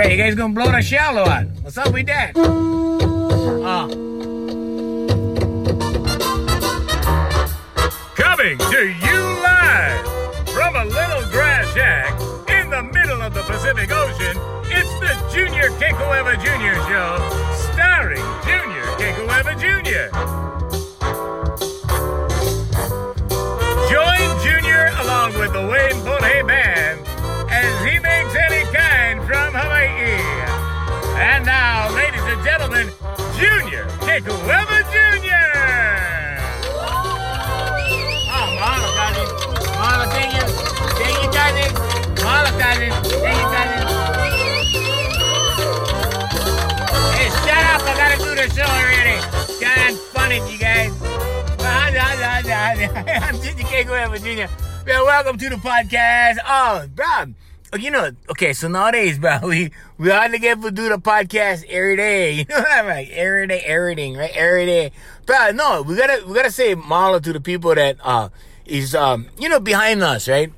Bet you guys gonna blow the shell out. What's up with that? Oh. Coming to you live from a little grass shack in the middle of the Pacific Ocean, it's the Junior Kekuewa Jr. Show, starring Junior Kekuewa Jr. Join Junior along with the Wayne Bullhay Band And now, ladies and gentlemen, Junior Kekuewa Jr. Oh, cousin. Mahalo, thank you. Thank you, cousin. Thank you. Hey, shut up. I gotta do the show already. God, funny, you guys. I'm Junior Kekuewa Jr. Yeah, welcome to the podcast. Oh, bro. You know, okay, so nowadays, bro, we we hardly get to do the podcast every day. You know what I'm like? Every day, everything, right? Every day. But no, we gotta we gotta say mahalo to the people that uh is um you know behind us, right?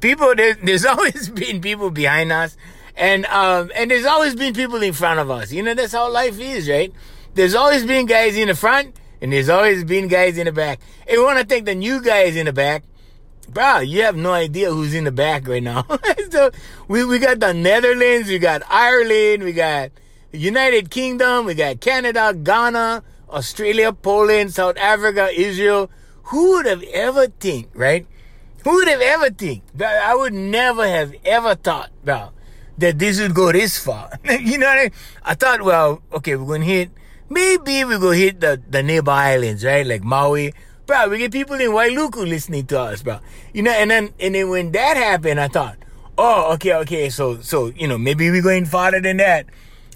People there, there's always been people behind us, and um and there's always been people in front of us. You know that's how life is, right? There's always been guys in the front, and there's always been guys in the back. And we want to thank the new guys in the back. Bro, you have no idea who's in the back right now. so we, we got the Netherlands, we got Ireland, we got United Kingdom, we got Canada, Ghana, Australia, Poland, South Africa, Israel. Who would have ever think, right? Who would have ever think? I would never have ever thought, bro, that this would go this far. you know what I mean? I thought, well, okay, we're to hit, maybe we're to hit the, the neighbor islands, right? Like Maui, bro, we get people in Wailuku listening to us, bro. You know, and then and then when that happened, I thought, oh, okay, okay, so so you know maybe we're going farther than that,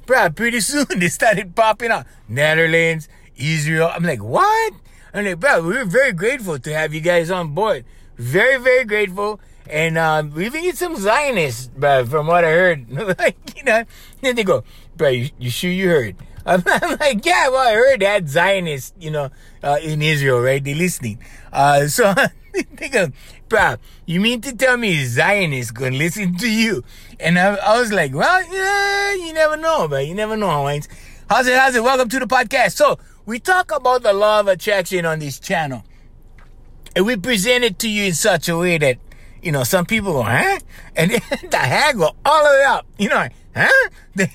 bro. Pretty soon they started popping up, Netherlands, Israel. I'm like, what? I'm like, bro, we're very grateful to have you guys on board. Very, very grateful. And uh, we even get some Zionists, bro, from what I heard. like, you know, then they go, bro, you, you sure you heard? I'm, I'm like, yeah, well, I heard that Zionists, you know, uh, in Israel, right? They're listening. Uh, so they go, bro, you mean to tell me Zionists gonna listen to you? And I, I was like, well, yeah, you never know, but you never know, Hawaiians. How's it, how's it? Welcome to the podcast. So, we talk about the law of attraction on this channel. And we present it to you in such a way that, you know, some people go, huh? And then the hand go all the way up. You know, huh? They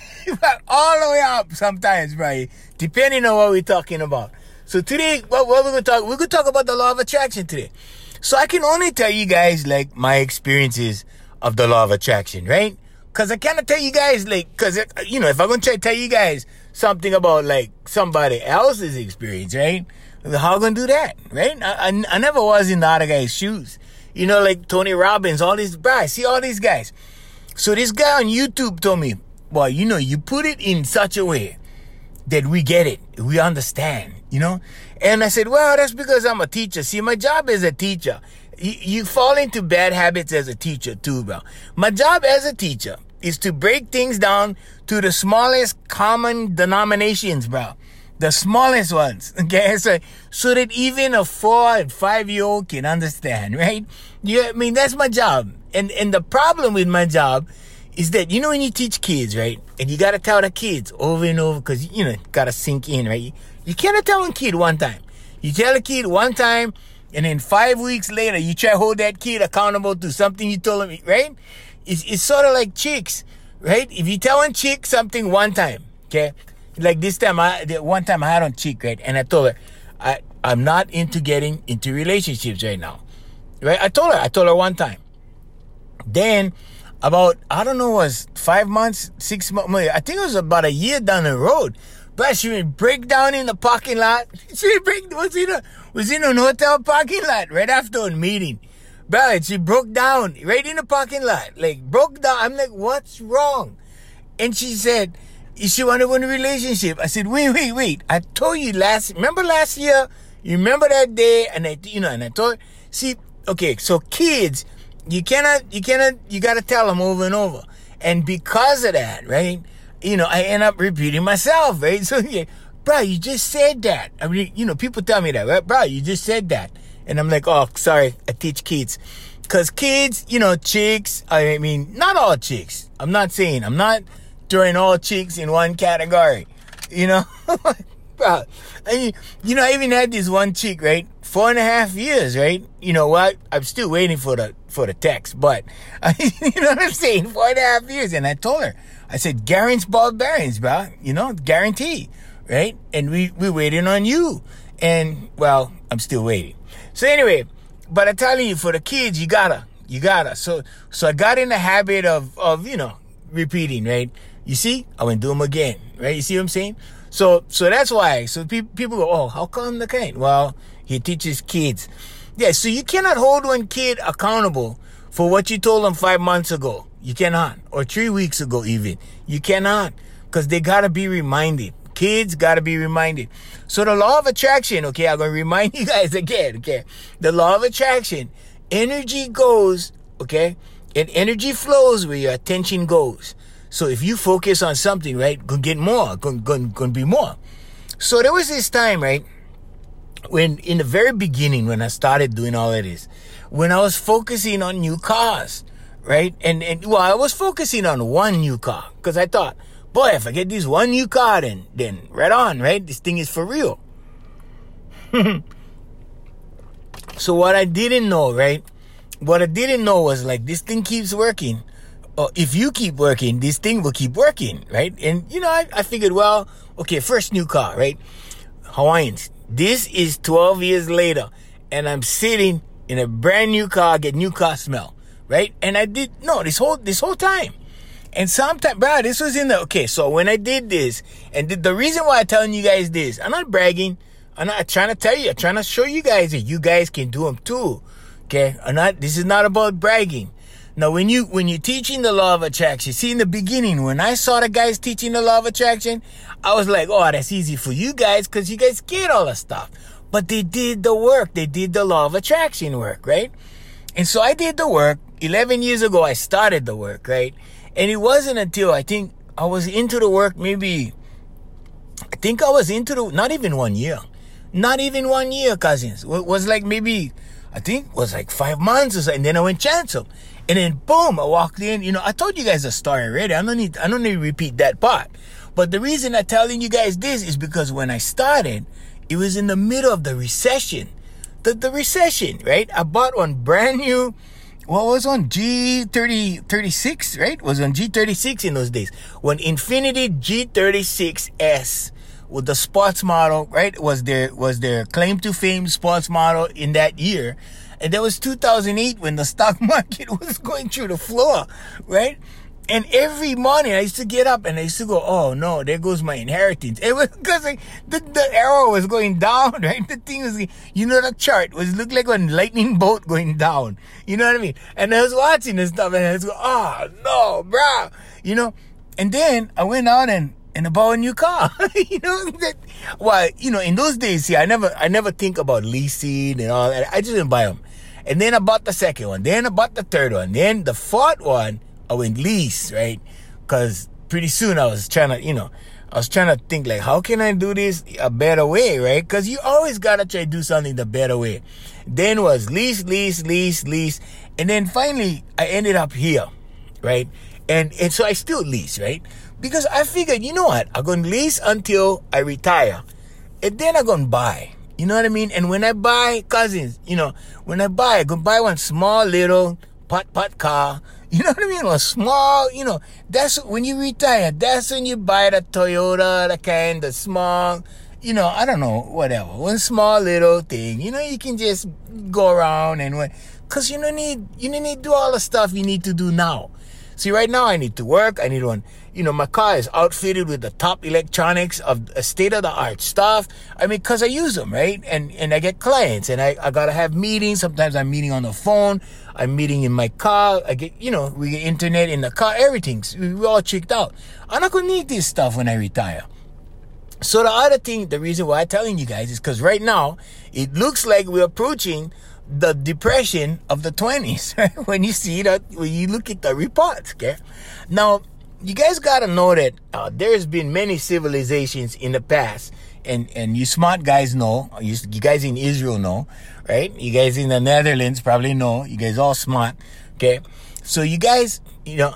all the way up sometimes, right? Depending on what we're talking about. So today, what, what we're gonna talk, we're gonna talk about the law of attraction today. So I can only tell you guys like my experiences of the law of attraction, right? Cause I cannot tell you guys like, cause you know, if I'm gonna try to tell you guys something about like somebody else's experience, right? How I'm gonna do that, right? I, I, I never was in the other guy's shoes. You know, like Tony Robbins, all these, I see all these guys. So this guy on YouTube told me, well, you know, you put it in such a way that we get it, we understand, you know? And I said, well, that's because I'm a teacher. See, my job as a teacher, you, you fall into bad habits as a teacher too, bro. My job as a teacher is to break things down to the smallest common denominations, bro. The smallest ones, okay? So, so that even a four and five year old can understand, right? Yeah, I mean, that's my job. And, and the problem with my job is that, you know, when you teach kids, right? And you gotta tell the kids over and over, cause, you know, gotta sink in, right? You, you cannot tell a kid one time. You tell a kid one time, and then five weeks later, you try to hold that kid accountable to something you told him, right? It's, it's sort of like chicks, right? If you tell a chick something one time, okay? Like this time, I one time I had on chick, right? And I told her, I, I'm not into getting into relationships right now. Right? I told her, I told her one time. Then, about, I don't know, was five months, six months, I think it was about a year down the road. But she would break down in the parking lot. She break, was in a, was in an hotel parking lot right after a meeting. But she broke down right in the parking lot. Like, broke down. I'm like, what's wrong? And she said, she want to win a relationship. I said, wait, wait, wait. I told you last, remember last year? You remember that day? And I, you know, and I told, see, okay, so kids, you cannot, you cannot, you gotta tell them over and over. And because of that, right? You know, I end up repeating myself, right? So, yeah, bro, you just said that. I mean, you know, people tell me that, right? Bro, you just said that. And I'm like, oh, sorry, I teach kids. Cause kids, you know, chicks, I mean, not all chicks. I'm not saying, I'm not throwing all chicks in one category. You know? Bro, and you, you know, I even had this one chick, right? Four and a half years, right? You know what? I'm still waiting for the for the text, but you know what I'm saying? Four and a half years, and I told her, I said, "Guarantees ball bearings, bro. You know, guarantee, right?" And we we waiting on you, and well, I'm still waiting. So anyway, but I'm telling you, for the kids, you gotta, you gotta. So so I got in the habit of of you know repeating, right? You see, I went do them again, right? You see what I'm saying? So, so that's why. So people, people go, oh, how come the kind? Well, he teaches kids. Yeah, so you cannot hold one kid accountable for what you told them five months ago. You cannot. Or three weeks ago even. You cannot. Because they gotta be reminded. Kids gotta be reminded. So the law of attraction, okay, I'm gonna remind you guys again, okay? The law of attraction. Energy goes, okay? And energy flows where your attention goes. So if you focus on something, right, gonna get more, gonna, gonna, gonna be more. So there was this time, right, when in the very beginning, when I started doing all of this, when I was focusing on new cars, right, and and well, I was focusing on one new car because I thought, boy, if I get this one new car, then then right on, right, this thing is for real. so what I didn't know, right, what I didn't know was like this thing keeps working oh, if you keep working, this thing will keep working, right? And you know, I, I figured, well, okay, first new car, right? Hawaiians. This is 12 years later, and I'm sitting in a brand new car, get new car smell, right? And I did no this whole this whole time. And sometimes, bro, this was in the okay. So when I did this, and the, the reason why I'm telling you guys this, I'm not bragging. I'm not trying to tell you. I'm trying to show you guys that you guys can do them too. Okay, I'm not. This is not about bragging. Now, when you when you're teaching the law of attraction, see in the beginning when I saw the guys teaching the law of attraction, I was like, "Oh, that's easy for you guys because you guys get all the stuff." But they did the work. They did the law of attraction work, right? And so I did the work. Eleven years ago, I started the work, right? And it wasn't until I think I was into the work maybe. I think I was into the not even one year, not even one year, cousins. It was like maybe I think it was like five months or so, and then I went chancel. And then boom, I walked in. You know, I told you guys a story already. I don't need I don't need to repeat that part. But the reason I'm telling you guys this is because when I started, it was in the middle of the recession. The the recession, right? I bought one brand new what was on G30 36, right? Was on G36 in those days. When Infiniti G36S with the sports model, right? Was their was their claim to fame sports model in that year. And that was 2008 when the stock market was going through the floor, right? And every morning I used to get up and I used to go, oh no, there goes my inheritance. It was because the, the arrow was going down, right? The thing was, you know, the chart was looked like a lightning bolt going down. You know what I mean? And I was watching this stuff and I was going, oh no, bro. You know? And then I went out and and I bought a new car. you know, that, well, you know, in those days, see, I never, I never think about leasing and all that. I just didn't buy them. And then I bought the second one. Then I bought the third one. Then the fourth one, I went lease, right? Because pretty soon I was trying to, you know, I was trying to think like, how can I do this a better way, right? Because you always gotta try to do something the better way. Then was lease, lease, lease, lease, and then finally I ended up here, right? And and so I still lease, right? Because I figured, you know what? I'm gonna lease until I retire, and then I'm gonna buy. You know what I mean? And when I buy cousins, you know, when I buy, I go buy one small little pot pot car. You know what I mean? A small, you know, that's when you retire. That's when you buy the Toyota, the kind, the small, you know, I don't know, whatever. One small little thing. You know, you can just go around and what, cause you don't need, you don't need to do all the stuff you need to do now. See, right now I need to work. I need one. You know, my car is outfitted with the top electronics of state of the art stuff. I mean, cause I use them, right? And, and I get clients and I, I gotta have meetings. Sometimes I'm meeting on the phone. I'm meeting in my car. I get, you know, we get internet in the car. Everything's, we all checked out. I'm not gonna need this stuff when I retire. So the other thing, the reason why I'm telling you guys is because right now it looks like we're approaching the depression of the 20s right? when you see that when you look at the reports okay now you guys got to know that uh, there's been many civilizations in the past and and you smart guys know you, you guys in israel know right you guys in the netherlands probably know you guys all smart okay so you guys you know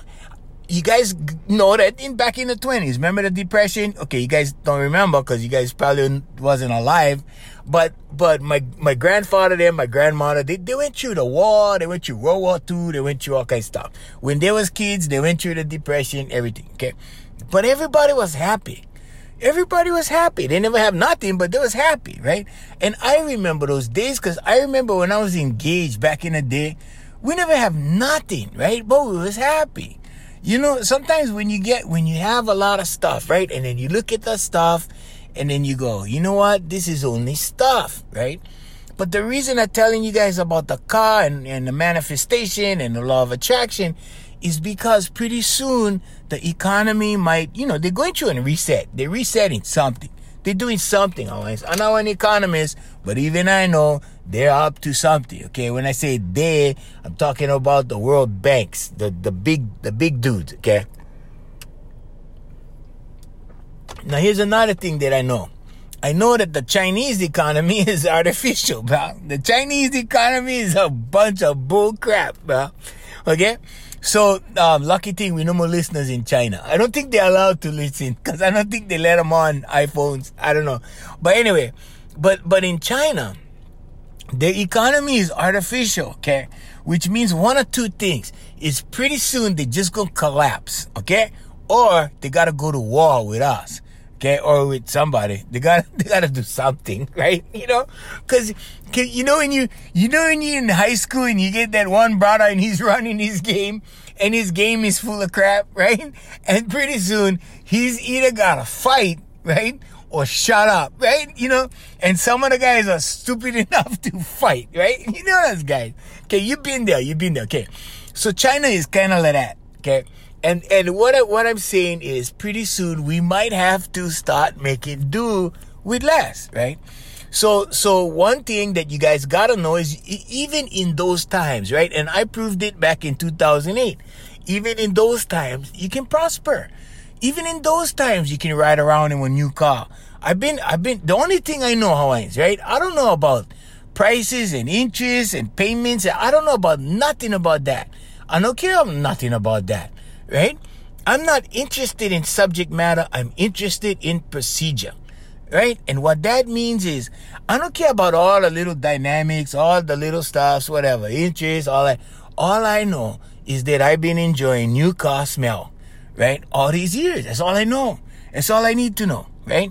you guys know that in back in the 20s, remember the depression? Okay, you guys don't remember because you guys probably wasn't alive. But but my my grandfather and my grandmother, they, they went through the war, they went through World War II, they went through all kinds of stuff. When they was kids, they went through the depression, everything. Okay. But everybody was happy. Everybody was happy. They never have nothing, but they was happy, right? And I remember those days because I remember when I was engaged back in the day, we never have nothing, right? But we was happy. You know, sometimes when you get, when you have a lot of stuff, right? And then you look at the stuff and then you go, you know what? This is only stuff, right? But the reason I'm telling you guys about the car and, and the manifestation and the law of attraction is because pretty soon the economy might, you know, they're going through a reset. They're resetting something. They're doing something always. I'm not an economist, but even I know they're up to something. Okay, when I say they, I'm talking about the world banks, the the big the big dudes. Okay. Now here's another thing that I know. I know that the Chinese economy is artificial, bro. The Chinese economy is a bunch of bull crap, bro. Okay? So, um, lucky thing we no more listeners in China. I don't think they're allowed to listen because I don't think they let them on iPhones. I don't know. But anyway, but, but in China, the economy is artificial, okay? Which means one or two things. Is pretty soon they just gonna collapse, okay? Or they gotta go to war with us okay, or with somebody. They got they got to do something, right? You know, because you know when you you know when you're in high school and you get that one brother and he's running his game and his game is full of crap, right? And pretty soon he's either got to fight, right? Or shut up, right? You know, and some of the guys are stupid enough to fight, right? You know those guys. Okay, you've been there, you've been there. Okay, so China is kind of like that. Okay, and and what I, what I'm saying is, pretty soon we might have to start making do with less, right? So so one thing that you guys gotta know is even in those times, right? And I proved it back in 2008. Even in those times, you can prosper. Even in those times, you can ride around in a new car. I've been I've been the only thing I know Hawaiians, right? I don't know about prices and interest and payments. I don't know about nothing about that. I don't care nothing about that right? I'm not interested in subject matter. I'm interested in procedure, right? And what that means is I don't care about all the little dynamics, all the little stuffs, whatever, interest, all that. All I know is that I've been enjoying new car smell, right? All these years. That's all I know. That's all I need to know, right?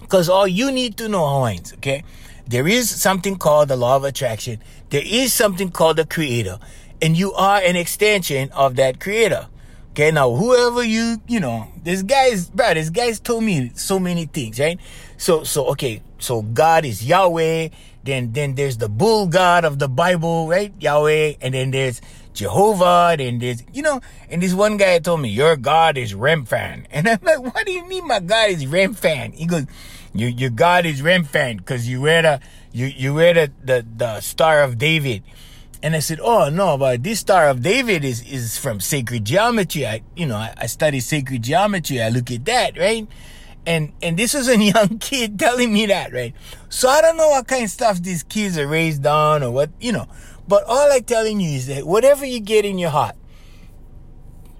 Because all you need to know, Hawaiians, okay? There is something called the law of attraction. There is something called the creator. And you are an extension of that creator. Okay, now whoever you, you know, this guy's, bro, this guy's told me so many things, right? So, so, okay, so God is Yahweh, then, then there's the bull God of the Bible, right? Yahweh, and then there's Jehovah, then there's, you know, and this one guy told me, your God is Remphan. And I'm like, what do you mean my God is Remphan? He goes, your, your God is Remphan, cause you wear the, you, you wear the, the, the Star of David. And I said, oh no, but this Star of David is, is from sacred geometry. I, you know, I, I study sacred geometry. I look at that, right? And, and this was a young kid telling me that, right? So I don't know what kind of stuff these kids are raised on or what, you know, but all I'm telling you is that whatever you get in your heart,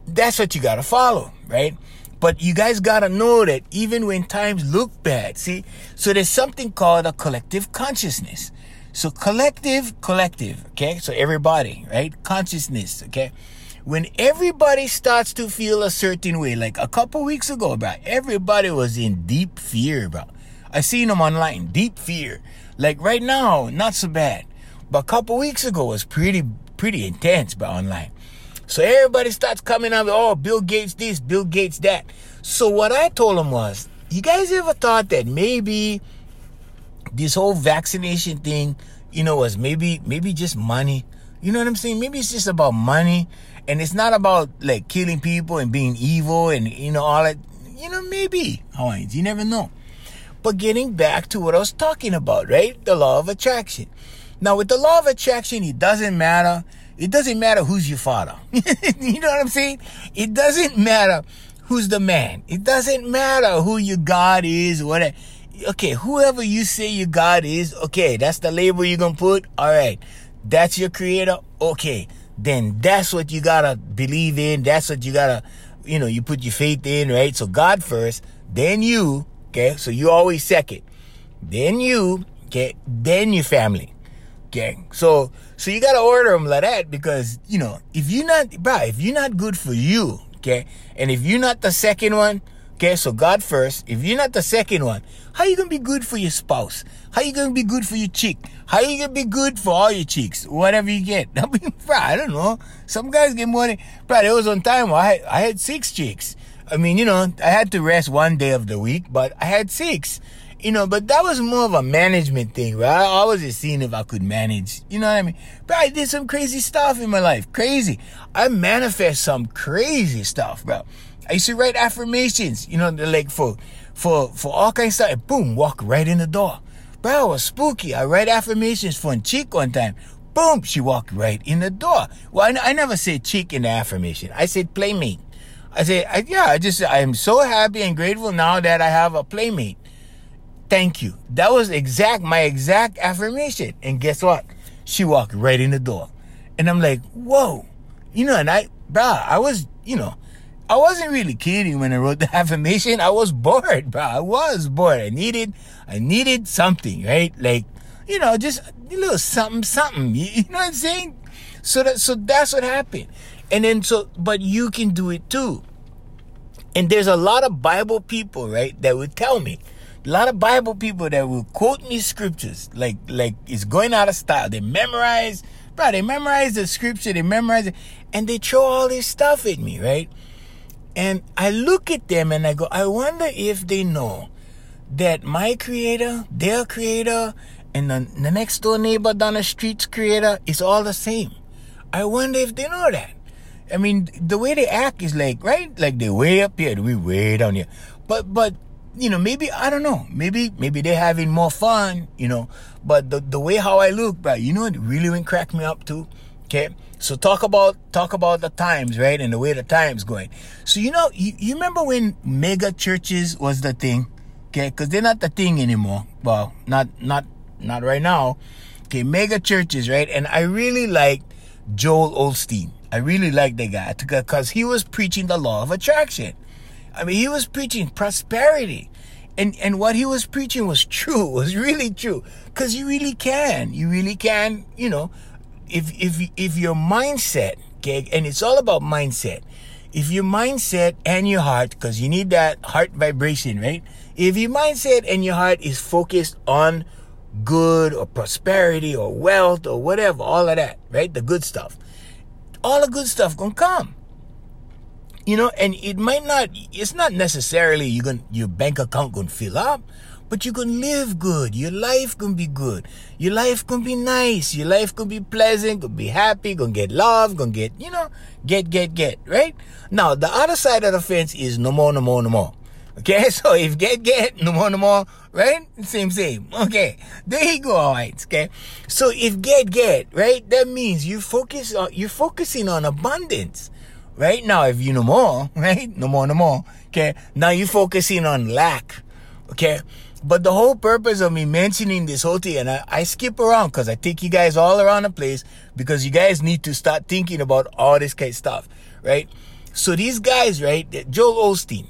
that's what you gotta follow, right? But you guys gotta know that even when times look bad, see, so there's something called a collective consciousness. So collective, collective, okay? So everybody, right? Consciousness, okay? When everybody starts to feel a certain way, like a couple weeks ago, bro, everybody was in deep fear, bro. I seen them online, deep fear. Like right now, not so bad. But a couple weeks ago was pretty, pretty intense, bro, online. So everybody starts coming out, oh, Bill Gates this, Bill Gates that. So what I told them was, you guys ever thought that maybe this whole vaccination thing, you know, was maybe maybe just money. You know what I'm saying? Maybe it's just about money, and it's not about like killing people and being evil and you know all that. You know, maybe Hawaiians. You never know. But getting back to what I was talking about, right? The law of attraction. Now, with the law of attraction, it doesn't matter. It doesn't matter who's your father. you know what I'm saying? It doesn't matter who's the man. It doesn't matter who your God is, whatever okay, whoever you say your God is, okay, that's the label you're gonna put. All right, that's your creator. Okay, then that's what you gotta believe in. That's what you gotta, you know, you put your faith in, right? So God first, then you, okay? So you always second. Then you, okay? Then your family. Okay. So so you gotta order them like that because, you know, if you're not bro, if you're not good for you, okay, and if you're not the second one, Okay, so God first. If you're not the second one, how you gonna be good for your spouse? How you gonna be good for your chick? How you gonna be good for all your chicks? Whatever you get. I mean, bro, I don't know. Some guys get more than, bro, there was one time I had, I had six chicks. I mean, you know, I had to rest one day of the week, but I had six. You know, but that was more of a management thing, right? I was just seeing if I could manage. You know what I mean? But I did some crazy stuff in my life. Crazy. I manifest some crazy stuff, bro. I used to write affirmations, you know, like for for for all kinds of stuff. Boom, walk right in the door. Bro, was spooky. I write affirmations for a chick one time. Boom, she walked right in the door. Well, I, I never said chick in the affirmation. I said playmate. I said, I, yeah, I just, I am so happy and grateful now that I have a playmate. Thank you. That was exact, my exact affirmation. And guess what? She walked right in the door. And I'm like, whoa. You know, and I, bro, I was, you know, I wasn't really kidding when I wrote the affirmation. I was bored, bro. I was bored. I needed, I needed something, right? Like, you know, just a little something, something. You, know what I'm saying? So that, so that's what happened. And then so, but you can do it too. And there's a lot of Bible people, right, that would tell me. A lot of Bible people that will quote me scriptures like like it's going out of style. They memorize, bro. They memorize the scripture. They memorize it, and they throw all this stuff at me, right? And I look at them and I go, I wonder if they know that my creator, their creator, and the, the next door neighbor down the street's creator is all the same. I wonder if they know that. I mean, the way they act is like, right? Like they're way up here, we way down here. But, but, you know, maybe, I don't know. Maybe, maybe they're having more fun, you know. But the, the way how I look, but you know what really went crack me up too? Okay. So talk about talk about the times, right? And the way the times going. So you know, you, you remember when mega churches was the thing, okay? Because they're not the thing anymore. Well, not not not right now. Okay, mega churches, right? And I really like Joel Osteen. I really like the guy because he was preaching the law of attraction. I mean, he was preaching prosperity. And, and what he was preaching was true, was really true. Cause you really can, you really can, you know, if if if your mindset, okay, and it's all about mindset. If your mindset and your heart, because you need that heart vibration, right? If your mindset and your heart is focused on good or prosperity or wealth or whatever, all of that, right? The good stuff. All the good stuff gonna come. You know, and it might not, it's not necessarily you going your bank account gonna fill up, but you can live good. Your life can be good. Your life can be nice. Your life can be pleasant, can be happy, can get love, can get, you know, get, get, get, right? Now, the other side of the fence is no more, no more, no more. Okay, so if get, get, no more, no more, right? Same, same. Okay, there you go, alright, okay? So if get, get, right, that means you focus on, you're focusing on abundance. Right now, if you no more, right? No more, no more. Okay. Now you're focusing on lack. Okay. But the whole purpose of me mentioning this whole thing, and I, I skip around because I take you guys all around the place because you guys need to start thinking about all this kind of stuff, right? So these guys, right? Joel Osteen.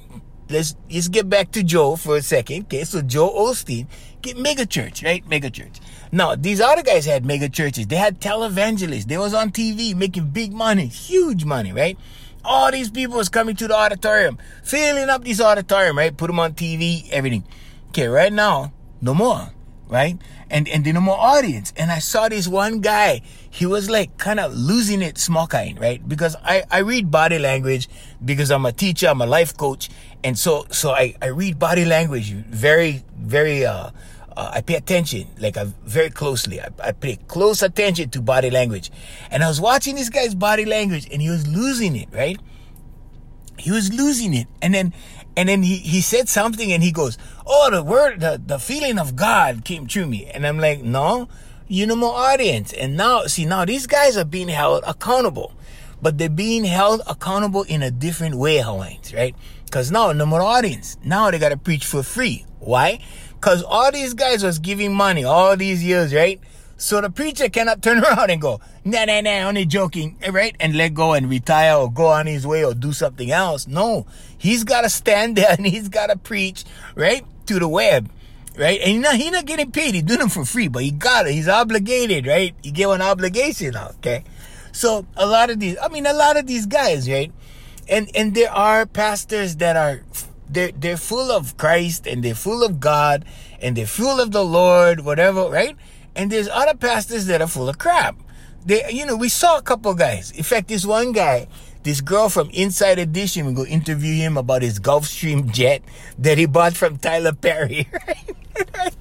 Let's let's get back to Joe for a second. Okay, so Joe Osteen, get mega church, right? Mega church. Now these other guys had mega churches. They had televangelists. They was on TV making big money, huge money, right? All these people was coming to the auditorium, filling up this auditorium, right? Put them on TV, everything. Okay, right now, no more, right? And and the no more audience. And I saw this one guy, he was like kind of losing it small kind, right? Because I, I read body language because I'm a teacher, I'm a life coach. And so so I, I read body language very, very uh, uh I pay attention, like uh, very closely. I, I pay close attention to body language. And I was watching this guy's body language and he was losing it, right? He was losing it. And then and then he, he said something and he goes, Oh, the word, the, the feeling of God came through me. And I'm like, No, you know more audience. And now, see, now these guys are being held accountable, but they're being held accountable in a different way, Hawaiians, right? Because now, no more audience. Now they got to preach for free. Why? Because all these guys was giving money all these years, right? So the preacher cannot turn around and go, nah, nah, nah, only joking, right? And let go and retire or go on his way or do something else. No, he's got to stand there and he's got to preach, right? To the web, right? And he's not, he's not getting paid. He's doing it for free, but he got it. He's obligated, right? He get an obligation, okay? So a lot of these, I mean, a lot of these guys, right? And, and there are pastors that are, they're, they're full of Christ and they're full of God and they're full of the Lord, whatever, right? And there's other pastors that are full of crap. They, you know, we saw a couple guys. In fact, this one guy, this girl from Inside Edition, we go interview him about his Gulfstream jet that he bought from Tyler Perry. Right?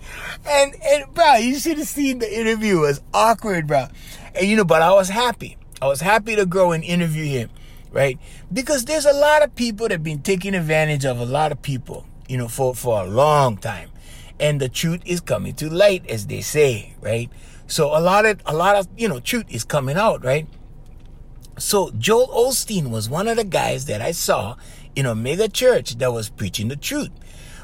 and and bro, you should have seen the interview. It was awkward, bro. And you know, but I was happy. I was happy to go and interview him, right? Because there's a lot of people that have been taking advantage of a lot of people, you know, for for a long time and the truth is coming to light, as they say, right? So a lot of a lot of you know truth is coming out, right? So Joel Osteen was one of the guys that I saw in a mega church that was preaching the truth.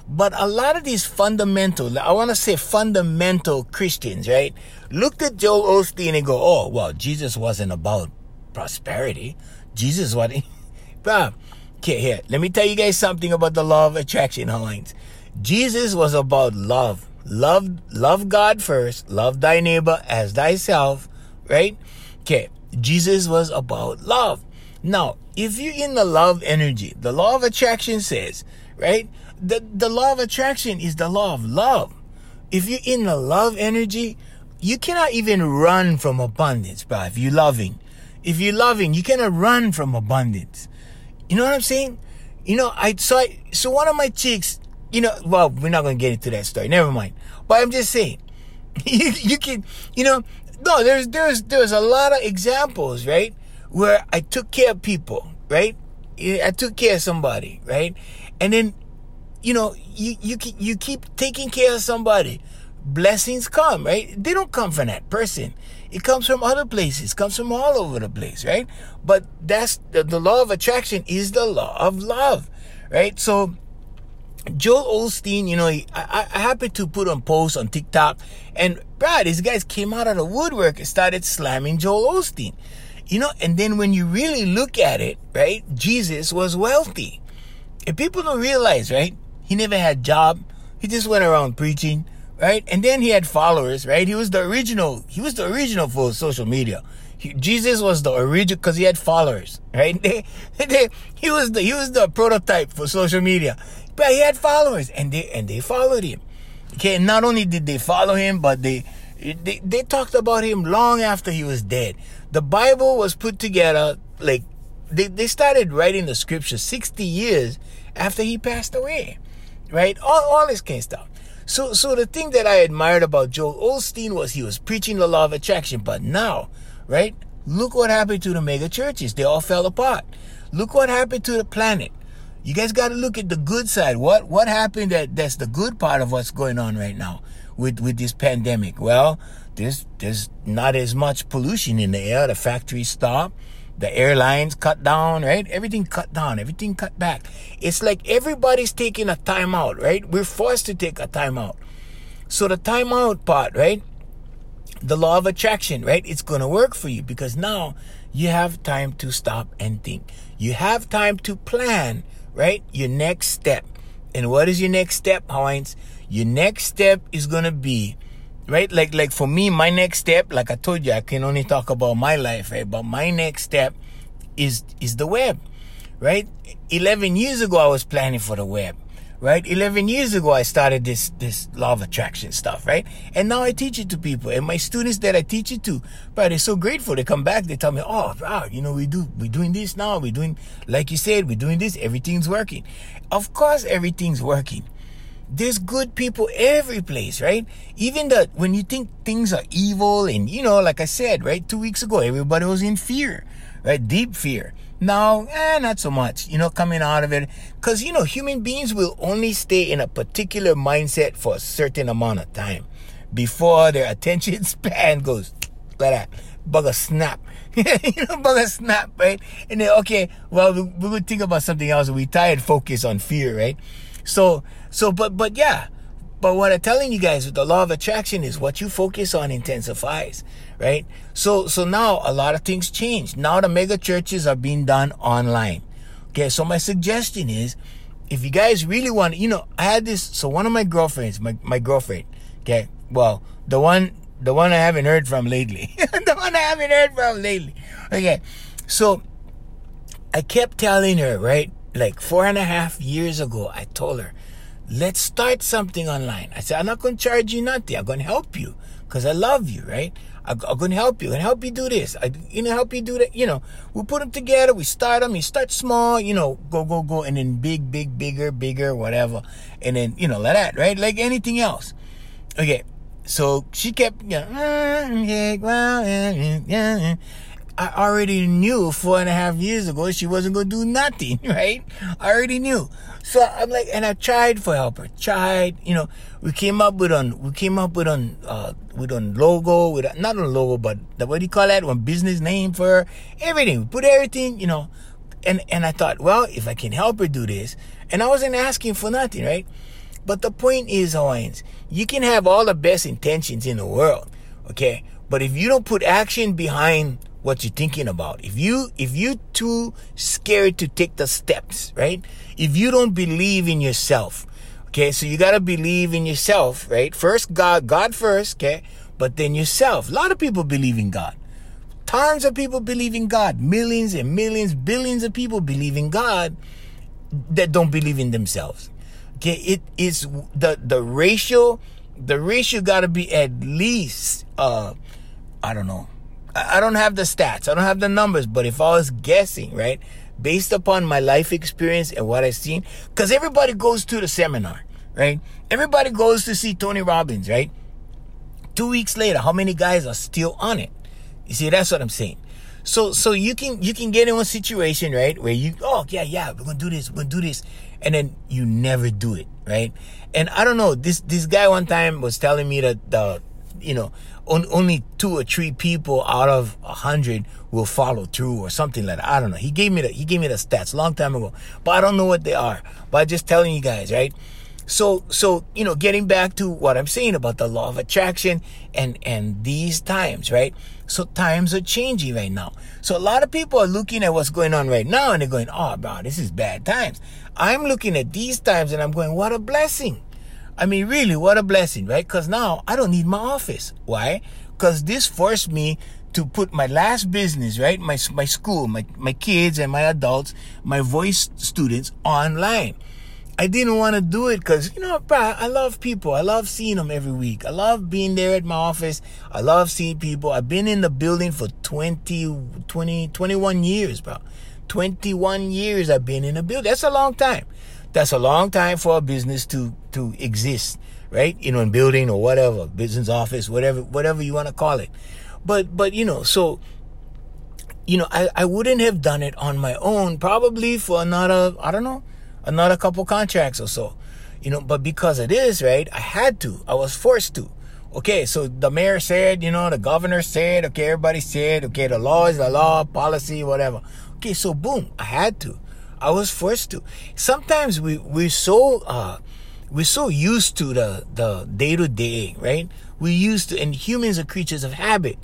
But a lot of these fundamental, I want to say fundamental Christians, right? Looked at Joel Osteen and go, oh, well, Jesus wasn't about prosperity. Jesus Bob, okay, here, let me tell you guys something about the law of attraction, Hines. Jesus was about love. Love, love God first. Love thy neighbor as thyself. Right? Okay. Jesus was about love. Now, if you're in the love energy, the law of attraction says, right? The, the law of attraction is the law of love. If you're in the love energy, you cannot even run from abundance, bro. If you're loving, if you're loving, you cannot run from abundance. You know what I'm saying? You know, I so so one of my chicks you know, well, we're not going to get into that story. Never mind. But I'm just saying, you, you can, you know, no, there's, there's, there's a lot of examples, right? Where I took care of people, right? I took care of somebody, right? And then, you know, you, you, you keep taking care of somebody. Blessings come, right? They don't come from that person. It comes from other places. Comes from all over the place, right? But that's the, the law of attraction is the law of love, right? So, Joel Osteen, you know, I, I happened to put on post on TikTok, and bro, these guys came out of the woodwork and started slamming Joel Osteen. You know, and then when you really look at it, right, Jesus was wealthy. And people don't realize, right? He never had a job. He just went around preaching, right? And then he had followers, right? He was the original, he was the original for social media. He, Jesus was the original because he had followers, right? He was the he was the prototype for social media. But he had followers, and they and they followed him. Okay, not only did they follow him, but they they, they talked about him long after he was dead. The Bible was put together like they, they started writing the scripture 60 years after he passed away. Right? All, all this kind of stuff. So so the thing that I admired about Joel Osteen was he was preaching the law of attraction, but now, right? Look what happened to the mega churches. They all fell apart. Look what happened to the planet. You guys got to look at the good side. What what happened that that's the good part of what's going on right now with with this pandemic? Well, there's there's not as much pollution in the air. The factories stop. The airlines cut down, right? Everything cut down, everything cut back. It's like everybody's taking a time out, right? We're forced to take a time out. So the time out part, right? The law of attraction, right? It's going to work for you because now you have time to stop and think. You have time to plan right? Your next step. And what is your next step, Hines? Your next step is gonna be, right? Like like for me, my next step, like I told you, I can only talk about my life, right? But my next step is is the web, right? Eleven years ago, I was planning for the web right? 11 years ago, I started this, this law of attraction stuff, right? And now I teach it to people. And my students that I teach it to, but they're so grateful. They come back, they tell me, oh, wow, you know, we do, we're doing this now. We're doing, like you said, we're doing this. Everything's working. Of course, everything's working. There's good people every place, right? Even that when you think things are evil and, you know, like I said, right? Two weeks ago, everybody was in fear, right? Deep fear. No, eh, not so much, you know, coming out of it. Because, you know, human beings will only stay in a particular mindset for a certain amount of time before their attention span goes like that. Bugger snap. you know, bugger snap, right? And then, okay, well, we, we would think about something else. We tired focus on fear, right? So, so, but, but yeah, But what I'm telling you guys with the law of attraction is what you focus on intensifies, right? So, so now a lot of things change. Now the mega churches are being done online. Okay. So my suggestion is, if you guys really want, you know, I had this. So one of my girlfriends, my, my girlfriend, okay. Well, the one, the one I haven't heard from lately, the one I haven't heard from lately. Okay. So I kept telling her, right? Like four and a half years ago, I told her, let's start something online. I said, I'm not going to charge you nothing. I'm going to help you because I love you, right? I'm, to help you and help you do this. I, you know, help you do that. You know, we put them together. We start them. You start small, you know, go, go, go. And then big, big, bigger, bigger, whatever. And then, you know, like that, right? Like anything else. Okay. So she kept, you know, ah, yeah, well, yeah, yeah. I already knew four and a half years ago she wasn't gonna do nothing, right? I already knew. So I'm like, and I tried for help her, tried, you know, we came up with on, we came up with on, uh, with on logo, with a, not a logo, but the, what do you call that? One business name for her, everything. We put everything, you know, and, and I thought, well, if I can help her do this, and I wasn't asking for nothing, right? But the point is, Hawaiians, you can have all the best intentions in the world, okay? But if you don't put action behind what you're thinking about. If you if you too scared to take the steps, right? If you don't believe in yourself, okay, so you gotta believe in yourself, right? First God, God first, okay, but then yourself. A lot of people believe in God. Tons of people believe in God. Millions and millions, billions of people believe in God that don't believe in themselves. Okay, it is the the ratio. The ratio got to be at least, uh, I don't know, I don't have the stats, I don't have the numbers, but if I was guessing, right, based upon my life experience and what I've seen, because everybody goes to the seminar, right? Everybody goes to see Tony Robbins, right? Two weeks later, how many guys are still on it? You see, that's what I'm saying. So, so you can you can get in one situation, right, where you, oh yeah, yeah, we're gonna do this, we're gonna do this, and then you never do it, right? And I don't know, this this guy one time was telling me that the, you know, on, only two or three people out of a hundred will follow through or something like that. I don't know. He gave me the he gave me the stats a long time ago, but I don't know what they are. But I'm just telling you guys, right? So so you know, getting back to what I'm saying about the law of attraction and and these times, right? So times are changing right now. So a lot of people are looking at what's going on right now and they're going, "Oh, bro, this is bad times." I'm looking at these times and I'm going, "What a blessing." I mean, really, what a blessing, right? Because now I don't need my office. Why? Because this forced me to put my last business, right? My, my school, my, my kids and my adults, my voice students online. I didn't want to do it because, you know, bro, I love people. I love seeing them every week. I love being there at my office. I love seeing people. I've been in the building for 20, 20, 21 years, bro. 21 years I've been in a building. That's a long time. That's a long time for a business to to exist, right? You know, in building or whatever, business office, whatever whatever you want to call it. But but you know, so you know, I, I wouldn't have done it on my own, probably for another, I don't know, another couple contracts or so. You know, but because it is, right, I had to. I was forced to. Okay, so the mayor said, you know, the governor said, okay, everybody said, okay, the law is the law, policy, whatever. Okay, so boom, I had to. I was forced to. Sometimes we we're so uh, we're so used to the the day to day, right? We used to, and humans are creatures of habit.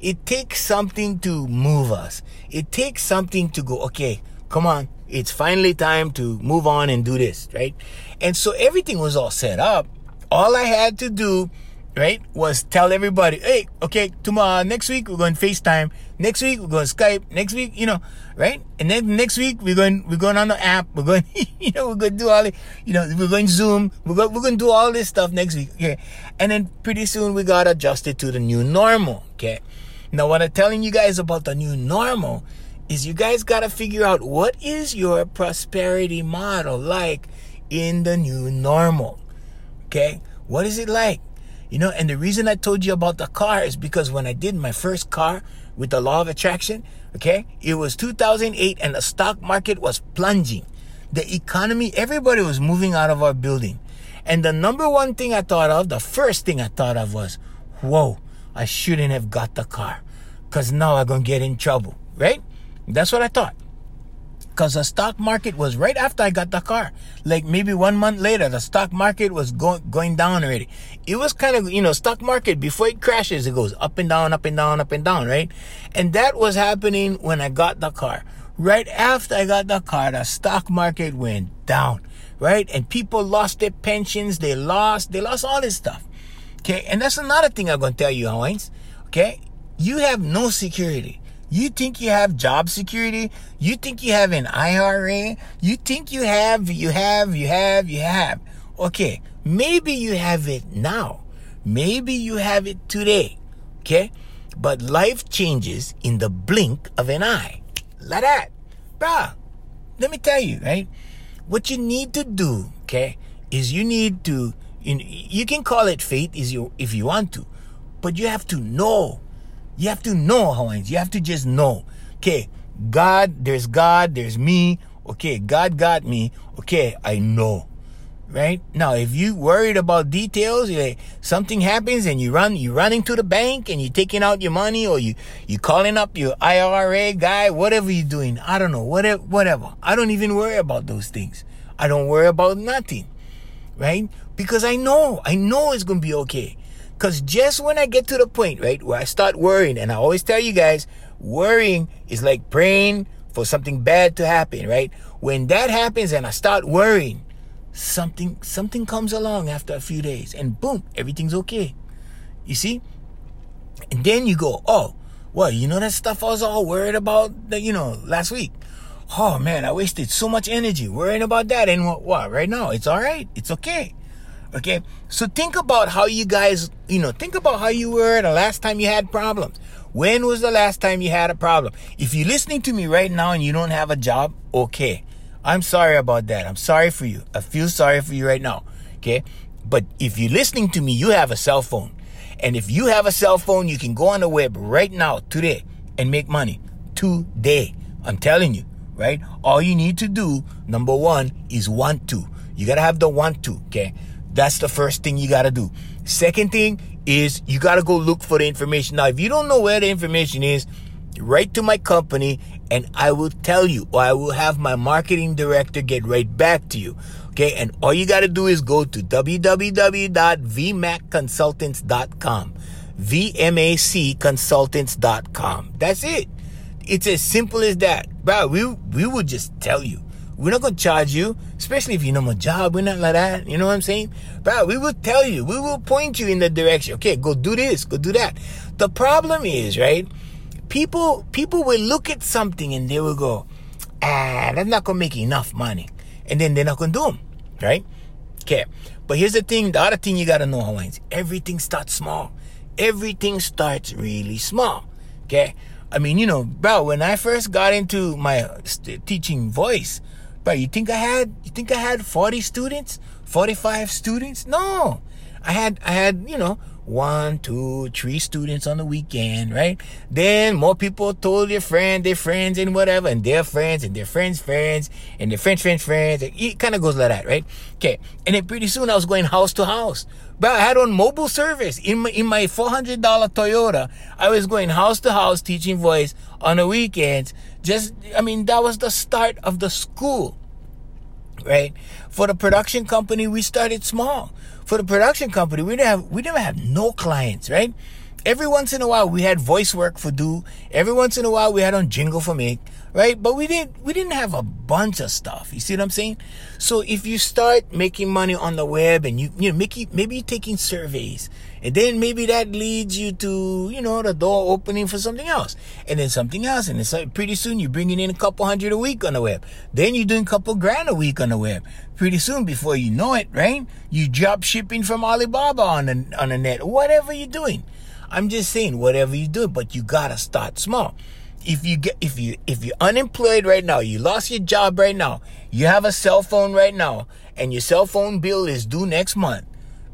It takes something to move us. It takes something to go. Okay, come on. It's finally time to move on and do this, right? And so everything was all set up. All I had to do right, was tell everybody, hey, okay, tomorrow, next week we're going FaceTime. Next week we're going Skype. Next week, you know, right? And then next week we're going, we're going on the app. We're going, you know, we're going to do all the, you know, we're going Zoom. We're going, we're going to do all this stuff next week. Okay. And then pretty soon we got adjusted to the new normal. Okay. Now, what I'm telling you guys about the new normal is you guys got to figure out what is your prosperity model like in the new normal. Okay. What is it like? You know, and the reason I told you about the car is because when I did my first car with the law of attraction, okay, it was 2008 and the stock market was plunging. The economy, everybody was moving out of our building. And the number one thing I thought of, the first thing I thought of was, whoa, I shouldn't have got the car because now I'm going to get in trouble, right? That's what I thought. Because the stock market was right after I got the car. Like maybe one month later, the stock market was going going down already. It was kind of, you know, stock market before it crashes, it goes up and down, up and down, up and down, right? And that was happening when I got the car. Right after I got the car, the stock market went down, right? And people lost their pensions, they lost, they lost all this stuff. Okay, and that's another thing I'm gonna tell you, Hawaiians. Okay, you have no security. You think you have job security? You think you have an IRA? You think you have, you have, you have, you have. Okay, maybe you have it now. Maybe you have it today. Okay, but life changes in the blink of an eye. Like that. Bruh, let me tell you, right? What you need to do, okay, is you need to, you, you can call it fate is you, if you want to, but you have to know you have to know, Hawaiians. You have to just know. Okay, God, there's God, there's me. Okay, God got me. Okay, I know. Right? Now, if you worried about details, like something happens and you run, you running to the bank and you taking out your money or you, you calling up your IRA guy, whatever you're doing. I don't know, whatever, whatever. I don't even worry about those things. I don't worry about nothing. Right? Because I know, I know it's going to be okay. Because just when I get to the point, right, where I start worrying, and I always tell you guys, worrying is like praying for something bad to happen, right? When that happens and I start worrying, something something comes along after a few days and boom, everything's okay. You see? And then you go, oh, well, you know that stuff I was all worried about, that, you know, last week. Oh man, I wasted so much energy worrying about that. And what, what right now, it's all right. It's okay. Okay. So think about how you guys, you know, think about how you were the last time you had problems. When was the last time you had a problem? If you're listening to me right now and you don't have a job, okay. I'm sorry about that. I'm sorry for you. I feel sorry for you right now. Okay. But if you're listening to me, you have a cell phone. And if you have a cell phone, you can go on the web right now, today, and make money. Today. I'm telling you, right? All you need to do, number one, is want to. You gotta have the want to, okay? That's the first thing you got to do. Second thing is you got to go look for the information. Now, if you don't know where the information is, write to my company and I will tell you, or I will have my marketing director get right back to you. Okay. And all you got to do is go to www.vmacconsultants.com. VMACconsultants.com. That's it. It's as simple as that. Bro, we, we will just tell you. We're not gonna charge you, especially if you know my job. We're not like that. You know what I'm saying? But we will tell you. We will point you in the direction. Okay, go do this, go do that. The problem is, right? People people will look at something and they will go, ah, that's not gonna make enough money, and then they're not gonna do them, right? Okay. But here's the thing. The other thing you gotta know, Hawaiians. Everything starts small. Everything starts really small. Okay. I mean, you know, bro, when I first got into my teaching voice, but you think I had you think I had 40 students? 45 students? No. I had I had, you know, one, two, three students on the weekend, right? Then more people told their friend, their friends, and whatever, and their friends, and their friends' friends, and their friends' friends' friends. It kind of goes like that, right? Okay. And then pretty soon I was going house to house. But I had on mobile service in my in my four hundred dollar Toyota. I was going house to house teaching voice on the weekends. Just I mean that was the start of the school right? For the production company, we started small. For the production company, we didn't have we didn't have no clients, right? Every once in a while, we had voice work for do. Every once in a while, we had on jingle for make, right? But we didn't we didn't have a bunch of stuff. You see what I'm saying? So if you start making money on the web and you you know maybe maybe taking surveys and then maybe that leads you to, you know, the door opening for something else. And then something else. And like pretty soon you're bringing in a couple hundred a week on the web. Then you're doing a couple grand a week on the web. Pretty soon, before you know it, right? You drop shipping from Alibaba on the, on the net. Whatever you're doing. I'm just saying, whatever you do, but you gotta start small. If you get, if you, if you're unemployed right now, you lost your job right now, you have a cell phone right now, and your cell phone bill is due next month,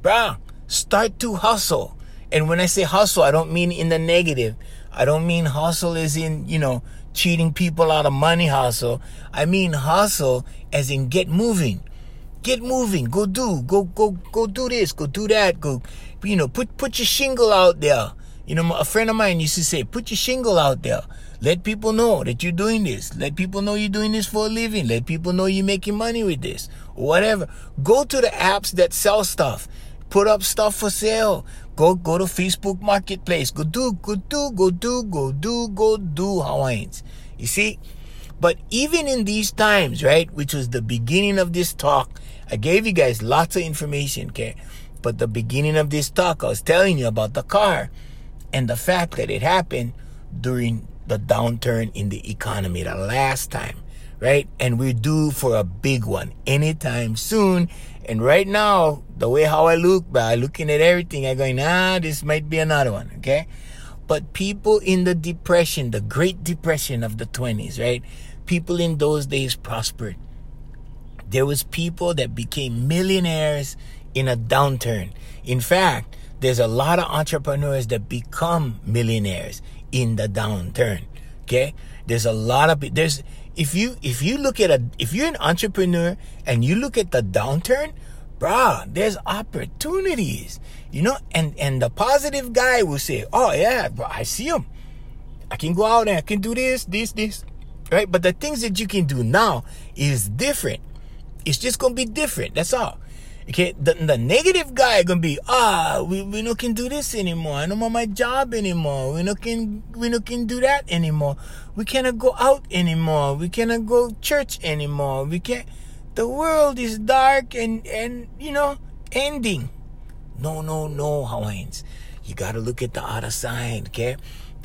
bruh, Start to hustle. And when I say hustle, I don't mean in the negative. I don't mean hustle is in, you know, cheating people out of money hustle. I mean hustle as in get moving. Get moving. Go do. Go go go do this. Go do that. Go you know, put put your shingle out there. You know, a friend of mine used to say, put your shingle out there. Let people know that you're doing this. Let people know you're doing this for a living. Let people know you're making money with this. Whatever. Go to the apps that sell stuff. Put up stuff for sale. Go go to Facebook Marketplace. Go do, go do, go do, go do, go do Hawaiians. You see? But even in these times, right, which was the beginning of this talk, I gave you guys lots of information, okay? But the beginning of this talk, I was telling you about the car and the fact that it happened during the downturn in the economy the last time, right? And we're due for a big one anytime soon. And right now, the way how I look, by looking at everything, I'm going, ah, this might be another one, okay? But people in the depression, the Great Depression of the 20s, right? People in those days prospered. There was people that became millionaires in a downturn. In fact, there's a lot of entrepreneurs that become millionaires in the downturn. Okay? There's a lot of there's if you if you look at a if you're an entrepreneur and you look at the downturn, bruh, there's opportunities. You know, and and the positive guy will say, "Oh yeah, bro, I see him. I can go out and I can do this, this, this." Right? But the things that you can do now is different. It's just gonna be different. That's all. Okay, the, the negative guy gonna be ah we we no can do this anymore. I don't want my job anymore. We no can we no can do that anymore. We cannot go out anymore. We cannot go church anymore. We can't. The world is dark and and you know ending. No no no Hawaiians. You gotta look at the other side. Okay,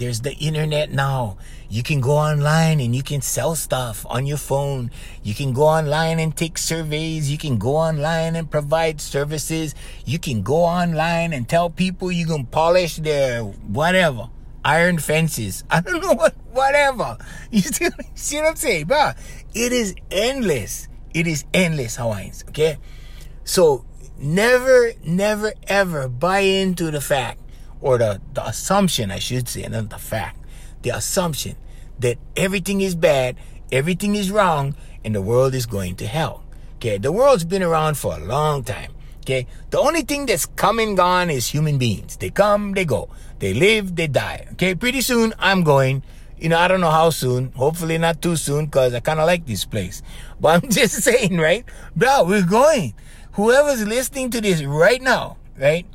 there's the internet now. You can go online and you can sell stuff on your phone. You can go online and take surveys. You can go online and provide services. You can go online and tell people you can polish their whatever. Iron fences. I don't know what, whatever. You see, see what I'm saying, bro? It is endless. It is endless, Hawaiians, okay? So never, never, ever buy into the fact or the, the assumption, I should say, and not the fact, the assumption that everything is bad, everything is wrong, and the world is going to hell. Okay, the world's been around for a long time. Okay, the only thing that's come and gone is human beings. They come, they go. They live, they die. Okay, pretty soon I'm going. You know, I don't know how soon. Hopefully not too soon because I kind of like this place. But I'm just saying, right? Bro, we're going. Whoever's listening to this right now, right?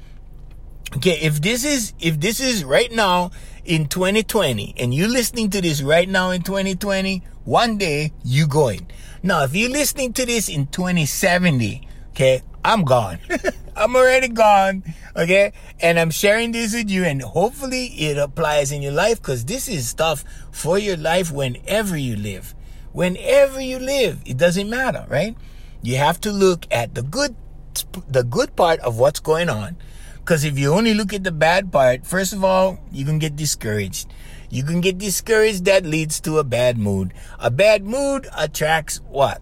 Okay, if this is if this is right now in 2020 and you're listening to this right now in 2020, one day you going. Now, if you're listening to this in 2070, okay, I'm gone. I'm already gone. Okay. And I'm sharing this with you and hopefully it applies in your life because this is stuff for your life whenever you live. Whenever you live, it doesn't matter, right? You have to look at the good, the good part of what's going on because if you only look at the bad part, first of all, you can get discouraged. You can get discouraged, that leads to a bad mood. A bad mood attracts what?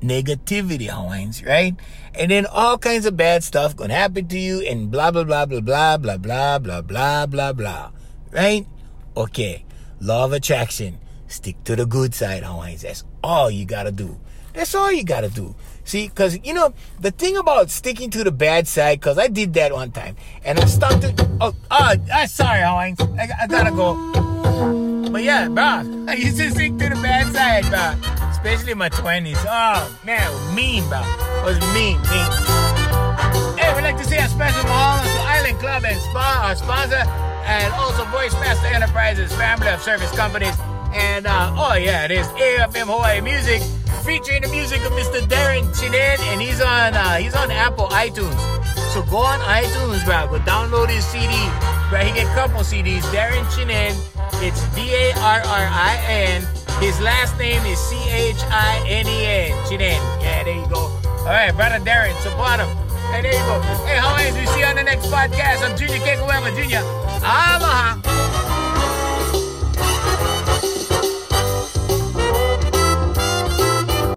Negativity, Hawaiians, right? And then all kinds of bad stuff gonna happen to you and blah blah blah blah blah blah blah blah blah blah blah. Right? Okay. Law of attraction. Stick to the good side, Hawaiians. That's all you gotta do. That's all you gotta do. See, because, you know, the thing about sticking to the bad side, because I did that one time, and I stuck to, oh, oh, I'm sorry, Hawaiians. I, I gotta go. But yeah, bro, I used to stick to the bad side, bro. Especially in my 20s. Oh, man, mean, bro. It was mean, mean. Hey, we'd like to say a special mahalo to Island Club and Spa, our sponsor, and also Voice Master Enterprises, family of service companies. And, uh, oh yeah, it is AFM Hawaii Music featuring the music of Mr. Darrin Chinen, and he's on uh, he's on Apple iTunes. So go on iTunes, bro. Go download his CD. Bro, he get a couple CDs. Darrin Chinen. It's D-A-R-R-I-N. His last name is C-H-I-N-E-N. Chinen. Yeah, there you go. All right, brother Darrin, support him. Hey, there you go. Hey, how is we see you on the next podcast. I'm Junior Kekuewa Jr. I'm a